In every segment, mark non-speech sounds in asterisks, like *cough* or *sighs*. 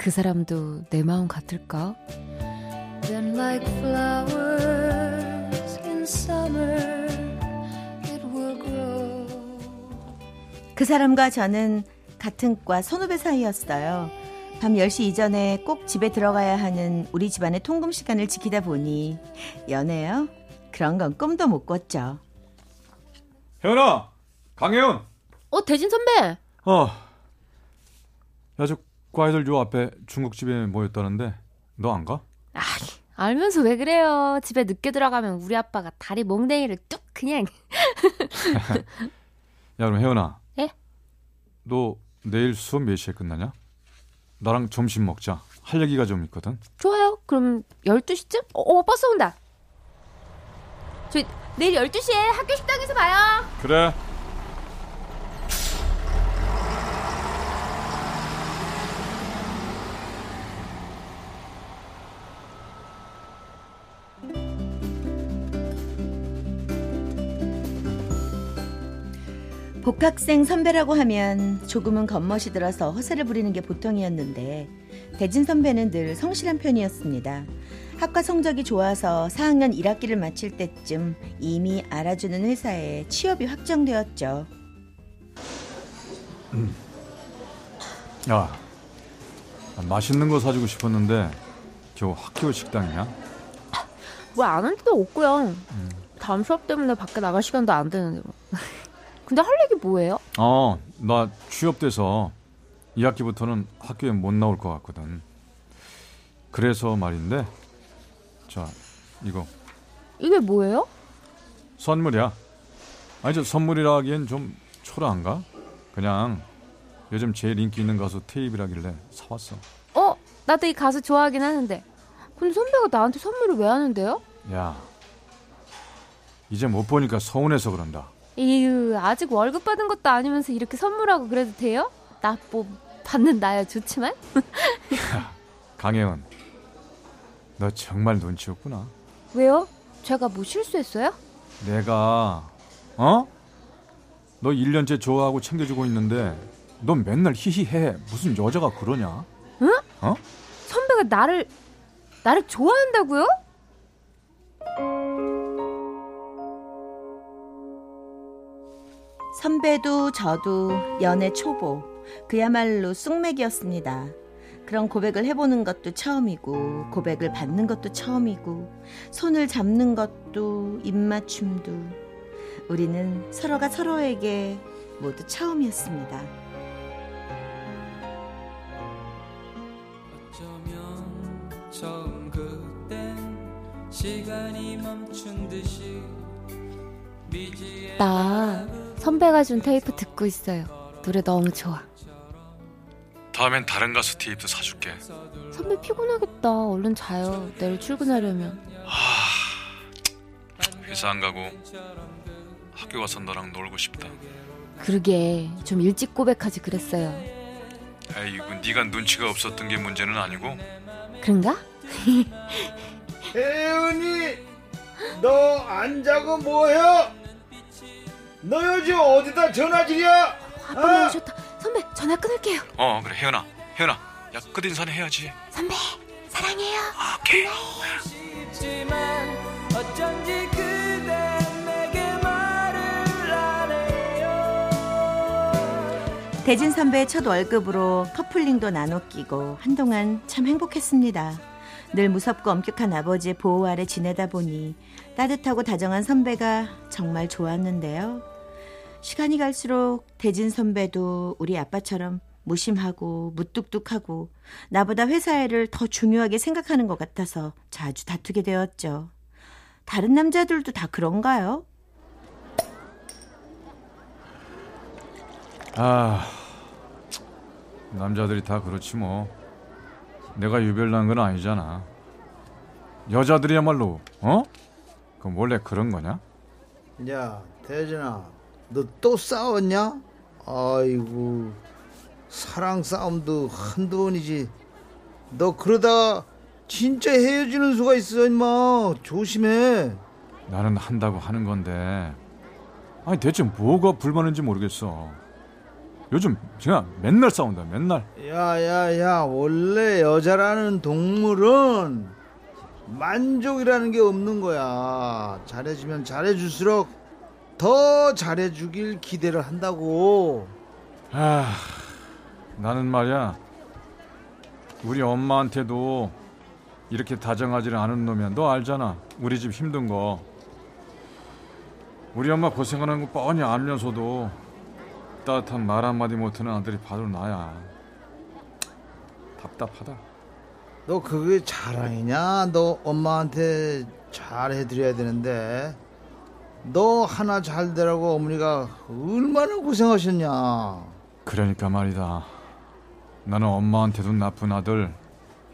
그 사람도 내 마음 같을까? Like summer, 그 사람과 저는 같은 과 선후배 사이였어요. 밤 10시 이전에 꼭 집에 들어가야 하는 우리 집안의 통금 시간을 지키다 보니 연애요? 그런 건 꿈도 못 꿨죠. 혜연아! 강혜연! 어, 대진 선배! 어. 야, 저 과이들 요 앞에 중국집에 모였다는데 너 안 가? 아, 알면서 왜 그래요? 집에 늦게 들어가면 우리 아빠가 다리 몽댕이를 뚝 그냥. *laughs* 야, 그럼 혜연아. 예? 너 내일 수업 몇 시에 끝나냐? 나랑 점심 먹자. 할 얘기가 좀 있거든. 좋아요. 그럼 12시쯤? 어, 어 버스 온다. 저희 내일 12시에 학교 식당에서 봐요. 그래. 복학생 선배라고 하면 조금은 겉멋이 들어서 허세를 부리는 게 보통이었는데 대진 선배는 늘 성실한 편이었습니다. 학과 성적이 좋아서 4학년 1학기를 마칠 때쯤 이미 알아주는 회사에 취업이 확정되었죠. 음. 야, 맛있는 거 사주고 싶었는데 겨우 학교 식당이냐? 뭐안 할 때도 없고요. 음. 다음 수업 때문에 밖에 나갈 시간도 안 되는데 뭐. 근데 할 얘기 뭐예요? 어, 나 취업돼서 2학기부터는 학교에 못 나올 것 같거든. 그래서 말인데, 자, 이거. 이게 뭐예요? 선물이야. 아니, 저 선물이라 하기엔 좀 초라한가? 그냥 요즘 제일 인기 있는 가수 테이프라길래 사왔어. 어, 나도 이 가수 좋아하긴 하는데. 근데 선배가 나한테 선물을 왜 하는데요? 야, 이제 못 보니까 서운해서 그런다. 이유 아직 월급 받은 것도 아니면서 이렇게 선물하고 그래도 돼요? 나 뭐 받는 나야 좋지만. 강혜원, 너 정말 눈치 없구나. 왜요? 제가 뭐 실수했어요? 내가 어? 너 1년째 좋아하고 챙겨주고 있는데 너 맨날 히히해. 무슨 여자가 그러냐? 응? 어? 선배가 나를 나를 좋아한다고요? 선배도 저도 연애 초보, 그야말로 쑥맥이었습니다. 그런 고백을 해보는 것도 처음이고, 고백을 받는 것도 처음이고, 손을 잡는 것도, 입맞춤도. 우리는 서로가 서로에게 모두 처음이었습니다. 처음 그땐 시간이 멈춘 듯이 나 선배가 준 테이프 듣고 있어요. 노래 너무 좋아. 다음엔 다른 가수 테이프 사줄게. 선배 피곤하겠다. 얼른 자요. 내일 출근하려면. 하... 회사 안 가고 학교 가서 너랑 놀고 싶다. 그러게 좀 일찍 고백하지 그랬어요. 아이고 네가 눈치가 없었던 게 문제는 아니고. 그런가? 혜은이 너 안 자고 뭐해? 너 요즘 어디다 전화질이야? 아빠 아. 나오셨다. 선배 전화 끊을게요. 어 그래 혜연아 혜연아 야 끝인사는 해야지. 선배 사랑해요. 오케이. 대진 선배의 첫 월급으로 커플링도 나눠 끼고 한동안 참 행복했습니다. 늘 무섭고 엄격한 아버지의 보호 아래 지내다 보니 따뜻하고 다정한 선배가 정말 좋았는데요. 시간이 갈수록 대진 선배도 우리 아빠처럼 무심하고 무뚝뚝하고 나보다 회사 일을 더 중요하게 생각하는 것 같아서 자주 다투게 되었죠. 다른 남자들도 다 그런가요? 아, 남자들이 다 그렇지 뭐. 내가 유별난 건 아니잖아. 여자들이야말로 어? 그럼 원래 그런 거냐? 야, 대진아, 너 또 싸웠냐? 아이고, 사랑 싸움도 한두 번이지. 너 그러다 진짜 헤어지는 수가 있어, 임마. 조심해. 나는 한다고 하는 건데 아니 대체 뭐가 불만인지 모르겠어. 요즘 제가 맨날 싸운다 맨날. 야, 야, 야, 원래 여자라는 동물은 만족이라는 게 없는 거야. 잘해주면 잘해줄수록 더 잘해주길 기대를 한다고. 아, 나는 말이야. 우리 엄마한테도 이렇게 다정하지를 않은 놈이야. 너 알잖아. 우리 집 힘든 거. 우리 엄마 고생하는 거 뻔히 알면서도 따뜻한 말 한마디 못하는 아들이 바로 나야. 답답하다. 너 그게 자랑이냐? 너 엄마한테 잘 해드려야 되는데 너 하나 잘 되라고 어머니가 얼마나 고생하셨냐? 그러니까 말이다. 나는 엄마한테도 나쁜 아들,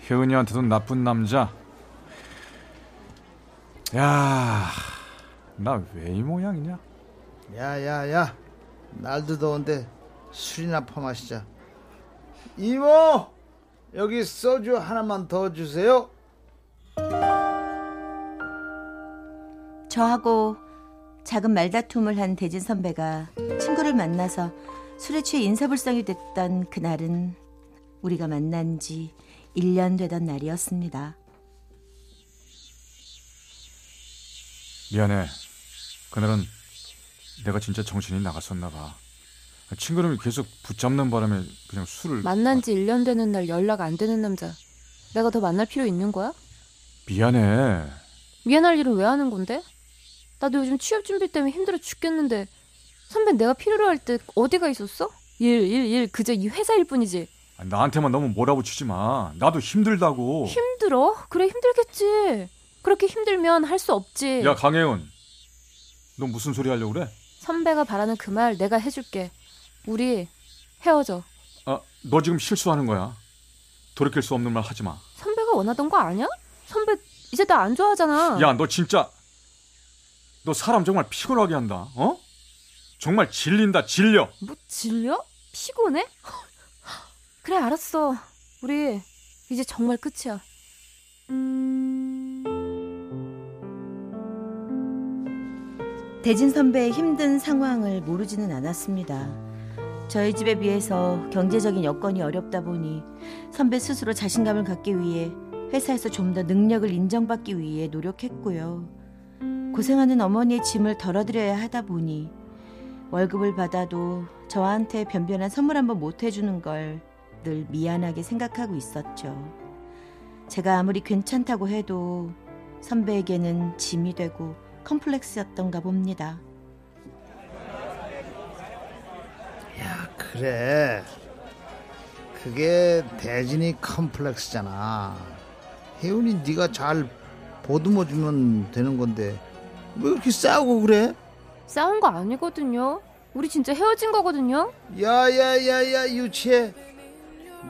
혜은이한테도 나쁜 남자. 야, 나 왜 이 모양이냐? 야 야 야, 날도 더운데 술이나 퍼마시자. 이모, 여기 소주 하나만 더 주세요. 저하고 작은 말다툼을 한 대진 선배가 친구를 만나서 술에 취해 인사불성이 됐던 그날은 우리가 만난 지 1년 되던 날이었습니다. 미안해. 그날은 내가 진짜 정신이 나갔었나 봐. 친구놈이 계속 붙잡는 바람에 그냥 술을 만난 지 1년 되는 날 연락 안 되는 남자. 내가 더 만날 필요 있는 거야? 미안해. 미안할 일은 왜 하는 건데? 나도 요즘 취업 준비 때문에 힘들어 죽겠는데 선배 내가 필요로 할 때 어디가 있었어? 일, 일, 일 그저 이 회사 일 뿐이지. 아, 나한테만 너무 몰아붙이지 마. 나도 힘들다고. 힘들어? 그래 힘들겠지. 그렇게 힘들면 할 수 없지. 야 강혜은, 너 무슨 소리 하려고 그래? 선배가 바라는 그 말 내가 해줄게. 우리 헤어져. 아, 너 지금 실수하는 거야. 돌이킬 수 없는 말 하지 마. 선배가 원하던 거 아니야? 선배 이제 나 안 좋아하잖아. 야, 너 진짜 너 사람 정말 피곤하게 한다. 어? 정말 질린다, 질려. 뭐 질려? 피곤해? *laughs* 그래 알았어. 우리 이제 정말 끝이야. 대진 선배의 힘든 상황을 모르지는 않았습니다. 저희 집에 비해서 경제적인 여건이 어렵다 보니 선배 스스로 자신감을 갖기 위해 회사에서 좀 더 능력을 인정받기 위해 노력했고요. 고생하는 어머니의 짐을 덜어드려야 하다 보니 월급을 받아도 저한테 변변한 선물 한번 못 해주는 걸 늘 미안하게 생각하고 있었죠. 제가 아무리 괜찮다고 해도 선배에게는 짐이 되고 컴플렉스였던가 봅니다. 야, 그래. 그게 대진이 컴플렉스잖아. 혜윤이 네가 잘 보듬어 주면 되는 건데 왜 이렇게 싸우고 그래? 싸운 거 아니거든요. 우리 진짜 헤어진 거거든요. 야야야야 유치해.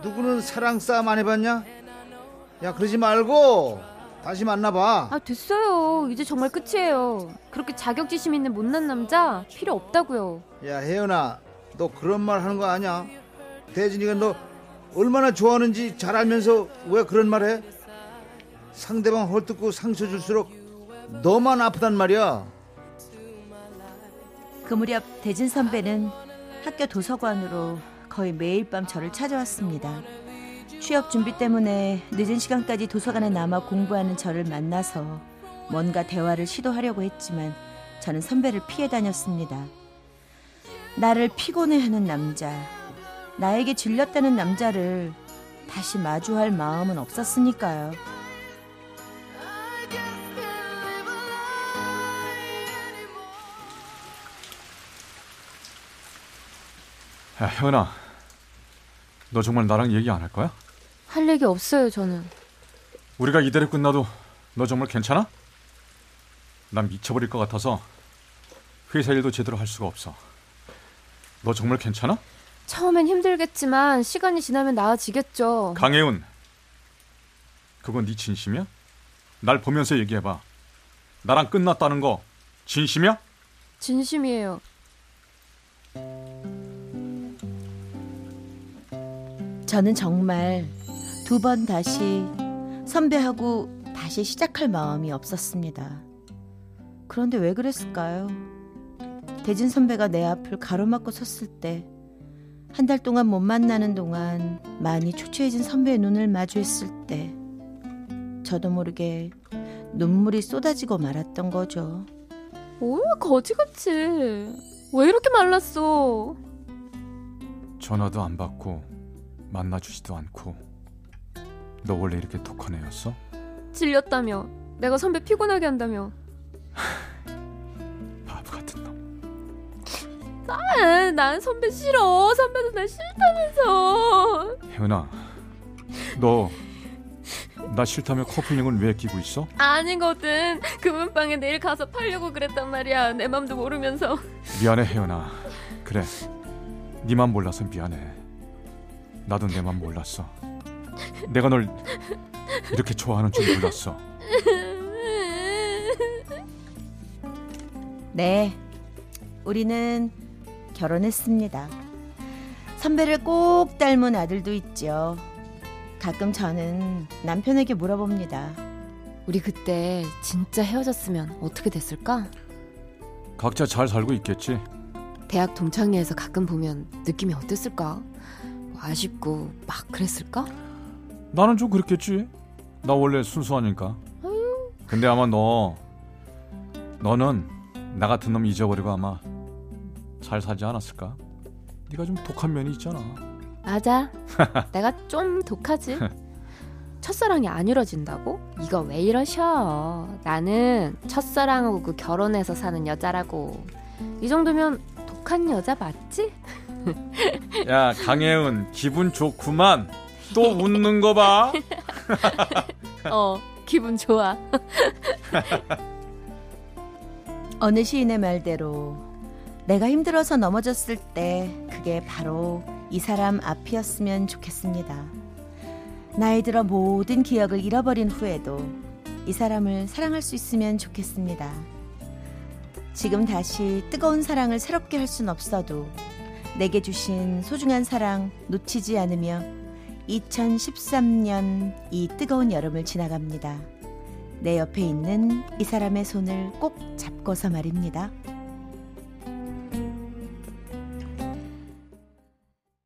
누구는 사랑 싸움 안 해봤냐? 야 그러지 말고 다시 만나봐. 아 됐어요. 이제 정말 끝이에요. 그렇게 자격지심 있는 못난 남자 필요 없다고요. 야 혜연아 너 그런 말 하는 거 아니야? 대진이가 너 얼마나 좋아하는지 잘 알면서 왜 그런 말 해? 상대방 헐뜯고 상처 줄수록 너만 아프단 말이야. 그 무렵 대진 선배는 학교 도서관으로 거의 매일 밤 저를 찾아왔습니다. 취업 준비 때문에 늦은 시간까지 도서관에 남아 공부하는 저를 만나서 뭔가 대화를 시도하려고 했지만 저는 선배를 피해 다녔습니다. 나를 피곤해하는 남자, 나에게 질렸다는 남자를 다시 마주할 마음은 없었으니까요. 야, 혜은아. 너 정말 나랑 얘기 안 할 거야? 할 얘기 없어요 저는. 우리가 이대로 끝나도 너 정말 괜찮아? 난 미쳐버릴 것 같아서 회사 일도 제대로 할 수가 없어. 너 정말 괜찮아? 처음엔 힘들겠지만 시간이 지나면 나아지겠죠. 강혜운, 그건 네 진심이야? 날 보면서 얘기해봐. 나랑 끝났다는 거 진심이야? 진심이에요. 저는 정말 두 번 다시 선배하고 다시 시작할 마음이 없었습니다. 그런데 왜 그랬을까요? 대진 선배가 내 앞을 가로막고 섰을 때, 한 달 동안 못 만나는 동안 많이 초췌해진 선배의 눈을 마주했을 때, 저도 모르게 눈물이 쏟아지고 말았던 거죠. 뭐야 거지같이. 왜 이렇게 말랐어? 전화도 안 받고 만나주지도 않고 너 원래 이렇게 독한 애였어? 질렸다며. 내가 선배 피곤하게 한다며. *sighs* 바보 같은 놈. 아, 난 선배 싫어. 선배도 날 싫다면서. 혜은아, 너 나 싫다며 커플링은 왜 끼고 있어? 아니거든. 금은방에 내일 가서 팔려고 그랬단 말이야. 내 맘도 모르면서. 미안해 혜은아. 그래, 네맘 몰라서 미안해. 나도 내 맘 몰랐어. 내가 널 이렇게 좋아하는 줄 몰랐어. 네, 우리는 결혼했습니다. 선배를 꼭 닮은 아들도 있죠. 가끔 저는 남편에게 물어봅니다. 우리 그때 진짜 헤어졌으면 어떻게 됐을까? 각자 잘 살고 있겠지. 대학 동창회에서 가끔 보면 느낌이 어땠을까? 뭐 아쉽고 막 그랬을까? 나는 좀 그랬겠지. 나 원래 순수하니까. 근데 아마 너 너는 나 같은 놈 잊어버리고 아마 잘 살지 않았을까? 네가 좀 독한 면이 있잖아. 맞아. *laughs* 내가 좀 독하지. 첫사랑이 안 이뤄진다고? 이거 왜 이러셔? 나는 첫사랑하고 그 결혼해서 사는 여자라고. 이 정도면 독한 여자 맞지? *laughs* 야 강혜은 기분 좋구만. 또 웃는 거 봐. *laughs* 어, 기분 좋아. *laughs* 어느 시인의 말대로 내가 힘들어서 넘어졌을 때 그게 바로 이 사람 앞이었으면 좋겠습니다. 나이 들어 모든 기억을 잃어버린 후에도 이 사람을 사랑할 수 있으면 좋겠습니다. 지금 다시 뜨거운 사랑을 새롭게 할 순 없어도 내게 주신 소중한 사랑 놓치지 않으며 2013년 이 뜨거운 여름을 지나갑니다. 내 옆에 있는 이 사람의 손을 꼭 잡고서 말입니다.